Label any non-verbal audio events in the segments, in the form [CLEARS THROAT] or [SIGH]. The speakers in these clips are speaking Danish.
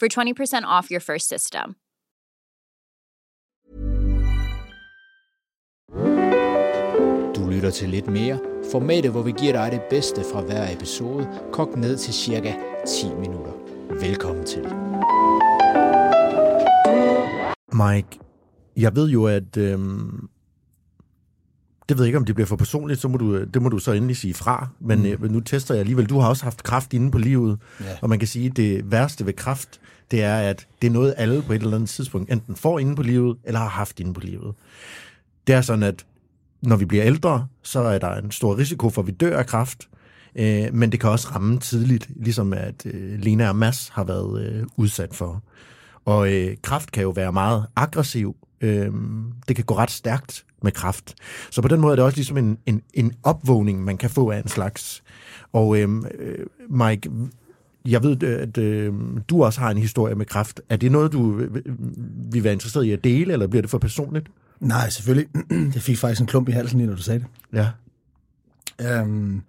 for 20% off your first system. Du lytter til lidt mere. Formatet, hvor vi giver dig det bedste fra hver episode, kogt ned til cirka 10 minutter. Velkommen til. Mike, jeg ved jo, at... Øhm, det ved jeg ikke, om det bliver for personligt, så må du, det må du så endelig sige fra. Men mm. øh, nu tester jeg alligevel. Du har også haft kraft inde på livet, Ja. og man kan sige, at det værste ved kraft, det er, at det er noget, alle på et eller andet tidspunkt enten får inde på livet, eller har haft inde på livet. Det er sådan, at når vi bliver ældre, så er der en stor risiko for, at vi dør af kraft, øh, men det kan også ramme tidligt, ligesom at øh, Lena og Mads har været øh, udsat for. Og øh, kraft kan jo være meget aggressiv. Øh, det kan gå ret stærkt med kraft. Så på den måde er det også ligesom en, en, en opvågning, man kan få af en slags. Og øh, øh, Mike, jeg ved, at øh, du også har en historie med kraft. Er det noget, du øh, vil være interesseret i at dele, eller bliver det for personligt? Nej, selvfølgelig. [CLEARS THROAT] Jeg fik faktisk en klump i halsen lige, når du sagde det. Ja. Øhm,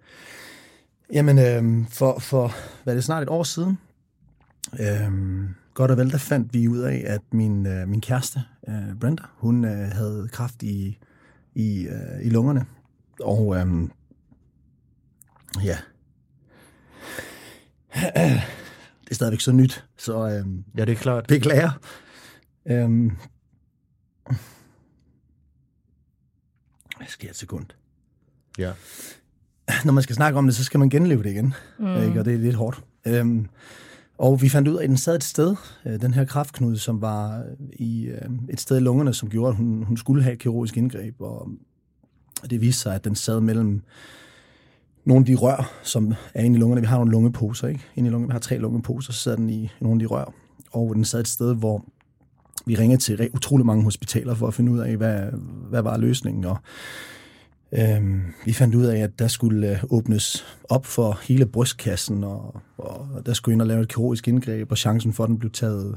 jamen, øhm, for, for hvad er det snart et år siden, øhm, godt og vel, der fandt vi ud af, at min, øh, min kæreste, øh, Brenda, hun øh, havde kraft i, i, øh, i lungerne. Og øhm, ja, [CLEARS THROAT] det er stadigvæk så nyt, så øhm, Ja, det er klart. beklager. Øhm, jeg skal et sekund. Ja. når man skal snakke om det, så skal man genleve det igen. Mm. Ikke? Og det er lidt hårdt. Øhm, og vi fandt ud af, at den sad et sted, øh, den her kraftknude, som var øh, i øh, et sted i lungerne, som gjorde, at hun, hun skulle have et kirurgisk indgreb. Og det viste sig, at den sad mellem nogle af de rør, som er inde i lungerne. Vi har nogle lungeposer, ikke? Inde i lungerne, vi har tre lungeposer, så sad den i nogle af de rør. Og den sad et sted, hvor vi ringede til utrolig mange hospitaler for at finde ud af, hvad, hvad var løsningen. Og Øhm, vi fandt ud af, at der skulle øh, åbnes op for hele brystkassen, og, og der skulle ind og lave et kirurgisk indgreb, og chancen for, at den blev taget,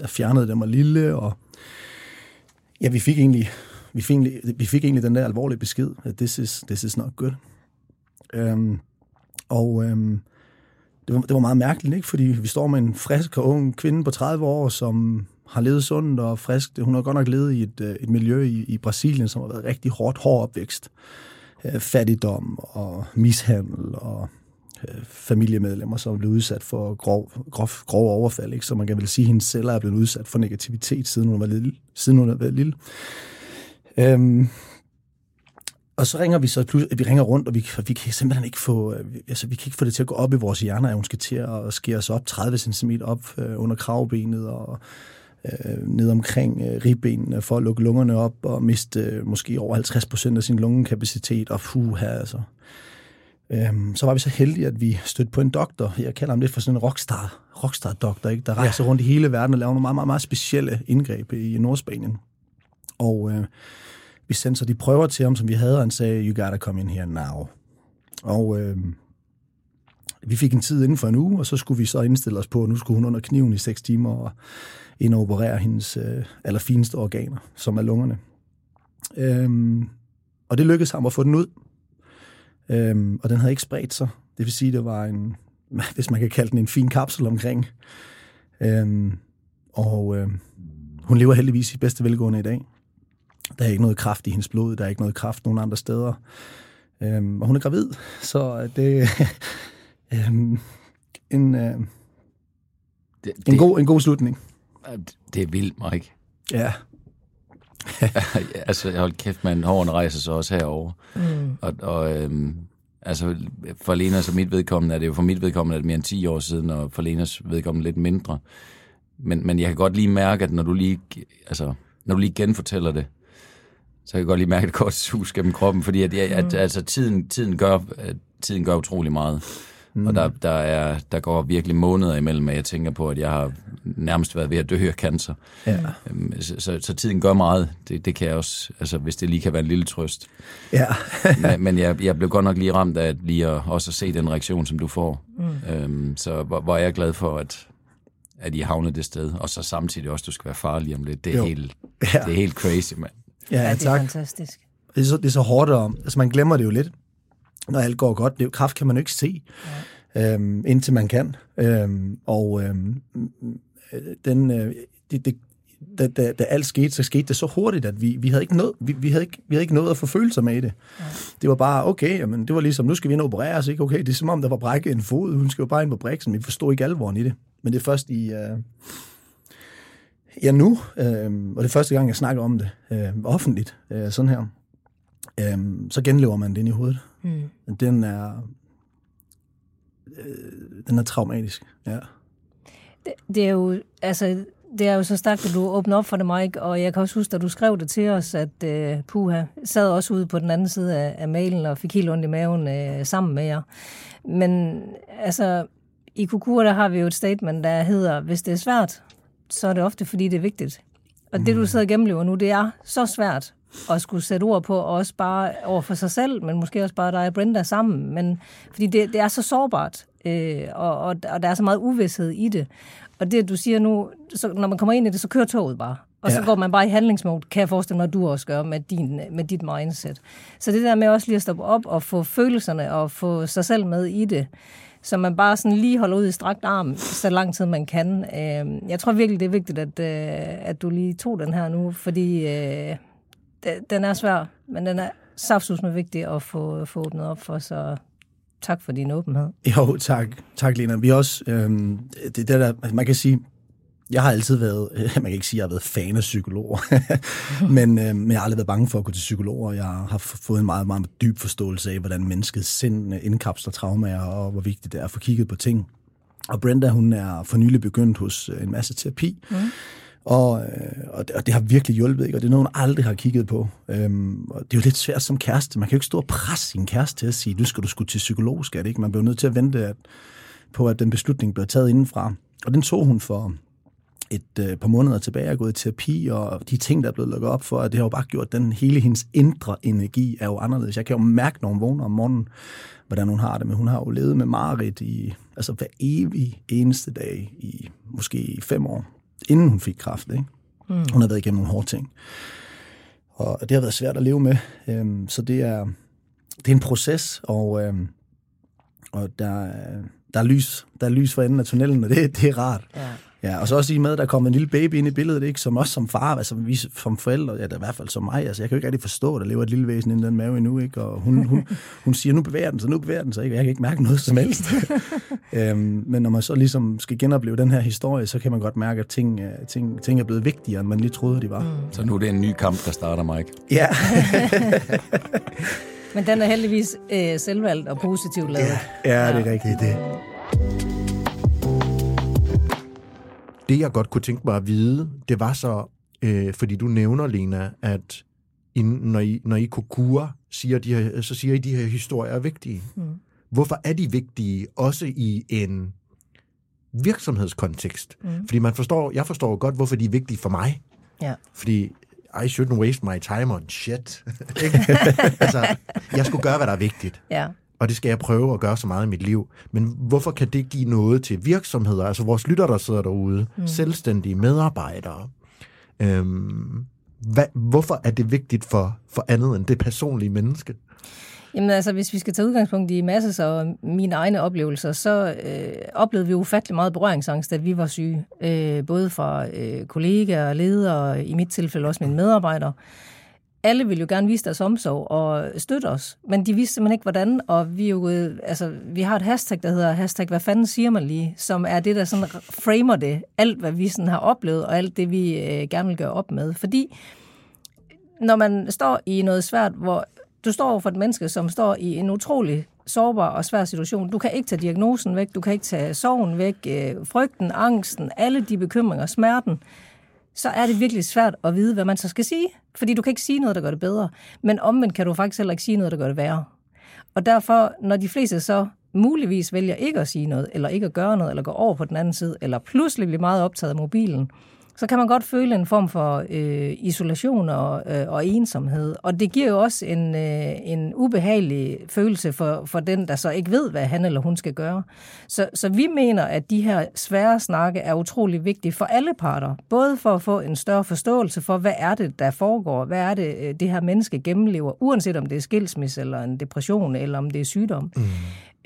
at fjernet den var lille, og ja, vi fik egentlig, vi fik egentlig, vi fik egentlig den der alvorlige besked, at this is, this is not good. Øhm, og øhm, det, var, det var meget mærkeligt, ikke? fordi vi står med en frisk og ung kvinde på 30 år, som har levet sundt og frisk. Hun har godt nok levet i et, øh, et miljø i, i Brasilien, som har været rigtig hårdt, hård opvækst. Øh, fattigdom og mishandel og øh, familiemedlemmer, som er blevet udsat for grov, grov, grov overfald. Ikke? Så man kan vel sige, at hendes celler er blevet udsat for negativitet, siden hun var lille. Siden hun var lille. Øhm, og så ringer vi så pludselig, vi ringer rundt, og vi, vi kan simpelthen ikke få, altså vi kan ikke få det til at gå op i vores hjerner, at hun skal til at skære os op 30 cm op øh, under kravbenet og øh, ned omkring øh, ribbenene for at lukke lungerne op og miste øh, måske over 50 procent af sin lungekapacitet og puh her altså. Øhm, så var vi så heldige, at vi stødte på en doktor. Jeg kalder ham lidt for sådan en rockstar, rockstar-doktor, ikke? der rejser ja. rundt i hele verden og laver nogle meget, meget, meget specielle indgreb i Nordspanien. Og øh, vi sendte så de prøver til ham, som vi havde, og han sagde, you gotta come in here now. Og øh, vi fik en tid inden for en uge, og så skulle vi så indstille os på, at nu skulle hun under kniven i seks timer og ind og operere hendes øh, allerfineste organer, som er lungerne. Øhm, og det lykkedes ham at få den ud. Øhm, og den havde ikke spredt sig. Det vil sige, det var en, [LAUGHS] hvis man kan kalde den en fin kapsel omkring. Øhm, og øh, hun lever heldigvis i bedste velgående i dag. Der er ikke noget kraft i hendes blod, der er ikke noget kraft nogen andre steder. Øhm, og hun er gravid, så det [LAUGHS] øhm, en, øh, Det, en, god, en god slutning. det, det er vildt, Mike. Ja, [LAUGHS] altså, hold kæft, man, hårene rejser sig også herover. Mm. Og, og øhm, altså, for Lenas og mit vedkommende er det jo for mit vedkommende er det mere end 10 år siden, og for Lenas vedkommende lidt mindre. Men, men jeg kan godt lige mærke, at når du lige, altså, når du lige genfortæller det, så kan jeg godt lige mærke et kort sus gennem kroppen, fordi at, jeg, at, altså, tiden, tiden, gør, tiden gør utrolig meget. Mm. Og der, der, er, der går virkelig måneder imellem, at jeg tænker på, at jeg har nærmest været ved at dø af cancer. ja, Øhm, Så, så, så tiden gør meget. Det, det kan jeg også, altså hvis det lige kan være en lille trøst. ja. [LAUGHS] men men jeg, jeg blev godt nok lige ramt af at lige at, også at se den reaktion, som du får. Mm. Øhm, så hvor, hvor er jeg glad for, at, at I havnede det sted. Og så samtidig også, at du skal være farlig om lidt. Det er, Jo. helt, Ja. det er helt crazy, mand. ja, Ja, ja det er tak. fantastisk. Det er, så, det er så hårdt, og, altså man glemmer det jo lidt, når alt går godt. Det, kraft kan man jo ikke se, ja. øhm, indtil man kan. Øhm, og øhm, øh, den, øh, det, det, da, da, da alt skete, så skete det så hurtigt, at vi, vi, havde ikke nået, vi, vi, havde ikke, vi havde ikke nået at få følelser med i det. Ja. Det var bare, okay, jamen, det var ligesom, nu skal vi ind og opereres, ikke? Okay, det er som om, der var brækket en fod, hun skal jo bare ind på briksen, vi forstod ikke alvoren i det. Men det er først i, øh, ja nu, øh, og det er første gang, jeg snakker om det øh, offentligt, øh, sådan her, øh, så genlever man det ind i hovedet. Mm. Den er, øh, den er traumatisk, ja. Det, det er jo, altså, det er jo så stærkt, at du åbner op for det, Mike, og jeg kan også huske, da du skrev det til os, at uh, Puha sad også ude på den anden side af, af mailen og fik helt ondt i maven uh, sammen med jer. Men altså, i Kukur, der har vi jo et statement, der hedder, hvis det er svært, så er det ofte, fordi det er vigtigt. Og det, du sidder og gennemlever nu, det er så svært at skulle sætte ord på, og også bare over for sig selv, men måske også bare dig og Brenda sammen. Men, fordi det, det er så sårbart, øh, og, og, og der er så meget uvidshed i det. Og det, du siger nu, så, når man kommer ind i det, så kører toget bare. Og så Ja. går man bare i handlingsmode, kan jeg forestille mig, at du også gør med, din, med dit mindset. Så det der med også lige at stoppe op og få følelserne og få sig selv med i det, så man bare sådan lige holder ud i strakt arm, så lang tid man kan. Øh, jeg tror virkelig, det er vigtigt, at, øh, at du lige tog den her nu, fordi øh, den- er svær, men den er saftsus med vigtig at få, få åbnet op for, så tak for din åbenhed. Jo, tak. Tak, Lena. Vi også, øhm, det, det der, altså, man kan sige, jeg har altid været, [LAUGHS] man kan ikke sige, at jeg har været fan af psykologer, [LAUGHS] men, øh, men jeg har aldrig været bange for at gå til psykologer. Jeg har fået en meget, meget dyb forståelse af, hvordan menneskets sind øh, indkapsler traumer, og hvor vigtigt det er at få kigget på ting. Og Brenda, hun er for nylig begyndt hos øh, en masse terapi, mm og, øh, og, det, og det har virkelig hjulpet, ikke? og det er noget, hun aldrig har kigget på. Øhm, og det er jo lidt svært som kæreste. Man kan jo ikke stå og presse sin kæreste til at sige, nu skal du skulle til psykolog, skal det ikke? Man bliver nødt til at vente at, på, at den beslutning bliver taget indenfra. Og den tog hun for et øh, par måneder tilbage og gået i terapi, og de ting, der er blevet lukket op for, at det har jo bare gjort, den hele hendes indre energi er jo anderledes. Jeg kan jo mærke, når hun vågner om morgenen, hvordan hun har det, men hun har jo levet med Marit i, altså hver evig eneste dag i måske fem år, inden hun fik kræft, ikke? Mm. Hun har været igennem nogle hårde ting. Og det har været svært at leve med, øhm, så det er, det er en proces, og, øhm, og der, er- der, er lys, der er lys for enden af tunnelen, og det, det er rart. Ja. Ja, og så også i med, at der kommer en lille baby ind i billedet, ikke? som også som far, altså vi som forældre, ja, der er i hvert fald som mig, altså jeg kan jo ikke rigtig forstå, at der lever et lille væsen inden den mave endnu, ikke? og hun, hun, [LAUGHS] hun siger, nu bevæger den sig, nu bevæger den sig, ikke? jeg kan ikke mærke noget som helst. [LAUGHS] øhm, men når man så ligesom skal genopleve den her historie, så kan man godt mærke, at ting, øh, ting, ting er blevet vigtigere, end man lige troede, de var. Mm. Så nu er det en ny kamp, der starter, Mike. Ja, [LAUGHS] Men den er heldigvis øh, selvvalgt og positivt lavet. ja, det er rigtigt. Det. Det, jeg godt kunne tænke mig at vide, det var så, øh, fordi du nævner, Lena, at I, når, I, når I kokura, siger de her, så siger I, at de her historier er vigtige. Mm. Hvorfor er de vigtige, også i en virksomhedskontekst? Mm. Fordi man forstår, jeg forstår godt, hvorfor de er vigtige for mig. Ja. Fordi I shouldn't waste my time on shit. [LAUGHS] Altså, jeg skulle gøre, hvad der er vigtigt. ja. Og det skal jeg prøve at gøre så meget i mit liv. Men hvorfor kan det give noget til virksomheder? Altså vores lytter, der sidder derude. Mm. Selvstændige medarbejdere. Øhm, hvad, hvorfor er det vigtigt for, for andet end det personlige menneske? Jamen altså, hvis vi skal tage udgangspunkt i masses og mine egne oplevelser, så øh, oplevede vi ufattelig meget berøringsangst, da vi var syge. Øh, både fra øh, kollegaer og ledere, i mit tilfælde også mine medarbejdere. Alle ville jo gerne vise deres omsorg og støtte os, men de vidste simpelthen ikke, hvordan. Og vi, jo, altså, vi har et hashtag, der hedder hashtag, hvad fanden siger man lige, som er det, der sådan framer det, alt hvad vi sådan har oplevet, og alt det, vi øh, gerne vil gøre op med. Fordi når man står i noget svært, hvor du står over for et menneske, som står i en utrolig sårbar og svær situation. Du kan ikke tage diagnosen væk, du kan ikke tage sorgen væk, øh, frygten, angsten, alle de bekymringer, smerten. Så er det virkelig svært at vide, hvad man så skal sige. Fordi du kan ikke sige noget, der gør det bedre. Men omvendt kan du faktisk heller ikke sige noget, der gør det værre. Og derfor, når de fleste så muligvis vælger ikke at sige noget, eller ikke at gøre noget, eller gå over på den anden side, eller pludselig bliver meget optaget af mobilen, så kan man godt føle en form for øh, isolation og, øh, og ensomhed. Og det giver jo også en, øh, en ubehagelig følelse for, for den, der så ikke ved, hvad han eller hun skal gøre. Så, så vi mener, at de her svære snakke er utrolig vigtige for alle parter. Både for at få en større forståelse for, hvad er det, der foregår, hvad er det, øh, det her menneske gennemlever, uanset om det er skilsmisse eller en depression, eller om det er sygdom. Mm.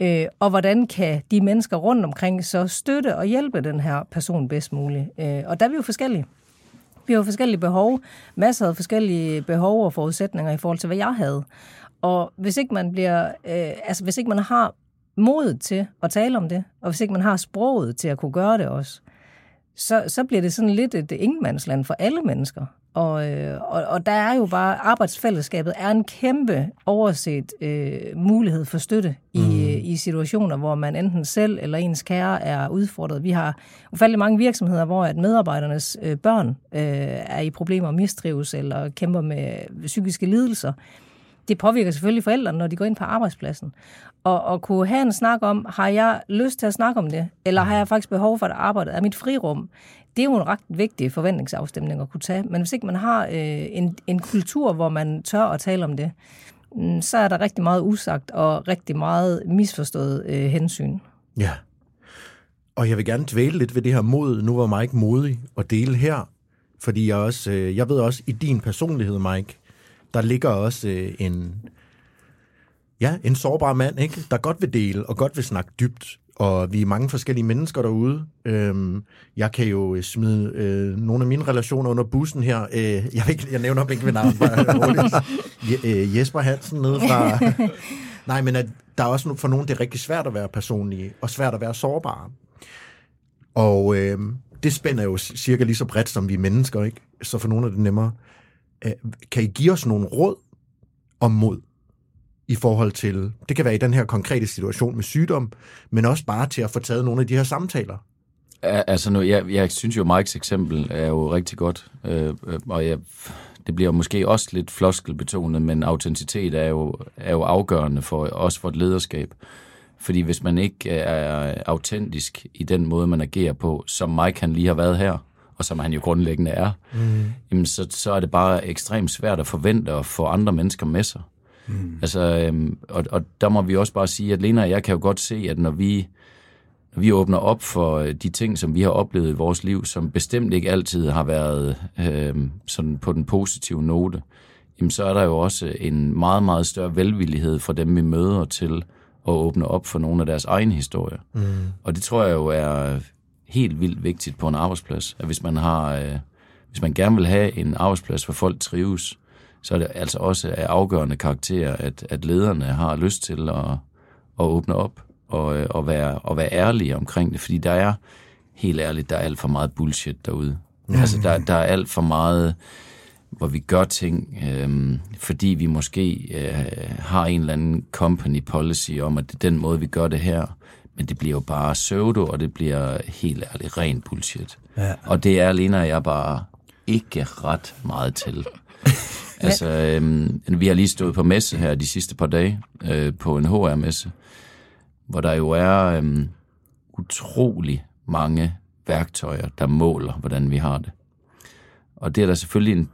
Øh, og hvordan kan de mennesker rundt omkring så støtte og hjælpe den her person bedst muligt? Øh, og der er vi jo forskellige. Vi har forskellige behov, masser af forskellige behov og forudsætninger i forhold til, hvad jeg havde. Og hvis ikke man bliver, øh, altså hvis ikke man har modet til at tale om det, og hvis ikke man har sproget til at kunne gøre det også, så, så bliver det sådan lidt et ingenmandsland for alle mennesker. Og, øh, og, og der er jo bare, arbejdsfællesskabet er en kæmpe overset øh, mulighed for støtte mm. i i situationer, hvor man enten selv eller ens kære er udfordret. Vi har ufattelig mange virksomheder, hvor at medarbejdernes øh, børn øh, er i problemer og mistrives eller kæmper med psykiske lidelser. Det påvirker selvfølgelig forældrene, når de går ind på arbejdspladsen. Og, og kunne have en snak om, har jeg lyst til at snakke om det, eller har jeg faktisk behov for at arbejde? Er mit frirum? det er jo en ret vigtig forventningsafstemning at kunne tage. Men hvis ikke man har øh, en, en kultur, hvor man tør at tale om det, Mm, så er der rigtig meget usagt og rigtig meget misforstået øh, hensyn. Ja. Og jeg vil gerne dvæle lidt ved det her mod. Nu var Mike modig at dele her, fordi jeg også, øh, jeg ved også, i din personlighed, Mike, der ligger også øh, en, ja, en sårbar mand, ikke? der godt vil dele og godt vil snakke dybt og vi er mange forskellige mennesker derude. Øhm, jeg kan jo øh, smide øh, nogle af mine relationer under bussen her. Øh, jeg, ikke, jeg nævner ikke ved navn, bare [LAUGHS] øh, Jesper Hansen nede fra... [LAUGHS] Nej, men at der er også for nogen, det er rigtig svært at være personlige, og svært at være sårbare. Og øh, det spænder jo cirka lige så bredt, som vi er mennesker, ikke? Så for nogle er det nemmere. Øh, kan I give os nogle råd om mod? I forhold til, det kan være i den her konkrete situation med sygdom, men også bare til at få taget nogle af de her samtaler. Altså, nu, jeg, jeg synes jo, Mikes eksempel er jo rigtig godt, øh, og jeg, det bliver måske også lidt floskelbetonet, men autenticitet er jo, er jo afgørende for også for et lederskab. Fordi hvis man ikke er autentisk i den måde, man agerer på, som Mike han lige har været her, og som han jo grundlæggende er, mm. jamen så, så er det bare ekstremt svært at forvente at få andre mennesker med sig. Mm. Altså, øhm, og, og der må vi også bare sige, at Lena og jeg kan jo godt se, at når vi, når vi åbner op for øh, de ting, som vi har oplevet i vores liv, som bestemt ikke altid har været øhm, sådan på den positive note, jamen så er der jo også en meget, meget større velvillighed for dem, vi møder til at åbne op for nogle af deres egne historier. Mm. Og det tror jeg jo er helt vildt vigtigt på en arbejdsplads, at hvis man har... Øh, hvis man gerne vil have en arbejdsplads, hvor folk trives, så er det altså også af afgørende karakter, at, at lederne har lyst til at, at åbne op og, og, være, og være ærlige omkring det, fordi der er, helt ærligt, der er alt for meget bullshit derude. Mm. Altså, der, der er alt for meget, hvor vi gør ting, øhm, fordi vi måske øh, har en eller anden company policy om, at det er den måde, vi gør det her. Men det bliver jo bare pseudo, og det bliver helt ærligt ren bullshit. Ja. Og det er alene jeg bare ikke ret meget til. [LAUGHS] Altså, øhm, vi har lige stået på messe her de sidste par dage, øh, på en HR-messe, hvor der jo er øhm, utrolig mange værktøjer, der måler, hvordan vi har det. Og det er der selvfølgelig en,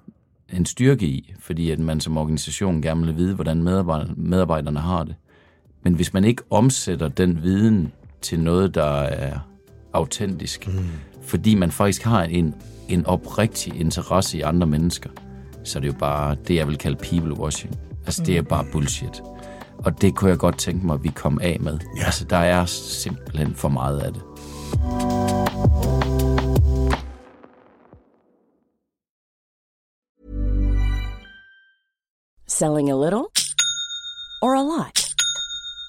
en styrke i, fordi at man som organisation gerne vil vide, hvordan medarbejderne har det. Men hvis man ikke omsætter den viden til noget, der er autentisk, mm. fordi man faktisk har en, en oprigtig interesse i andre mennesker, så er det jo bare det, jeg vil kalde people washing. Altså, mm. det er bare bullshit. Og det kunne jeg godt tænke mig, at vi kom af med. Ja. Altså, der er simpelthen for meget af det. Selling a little or a lot?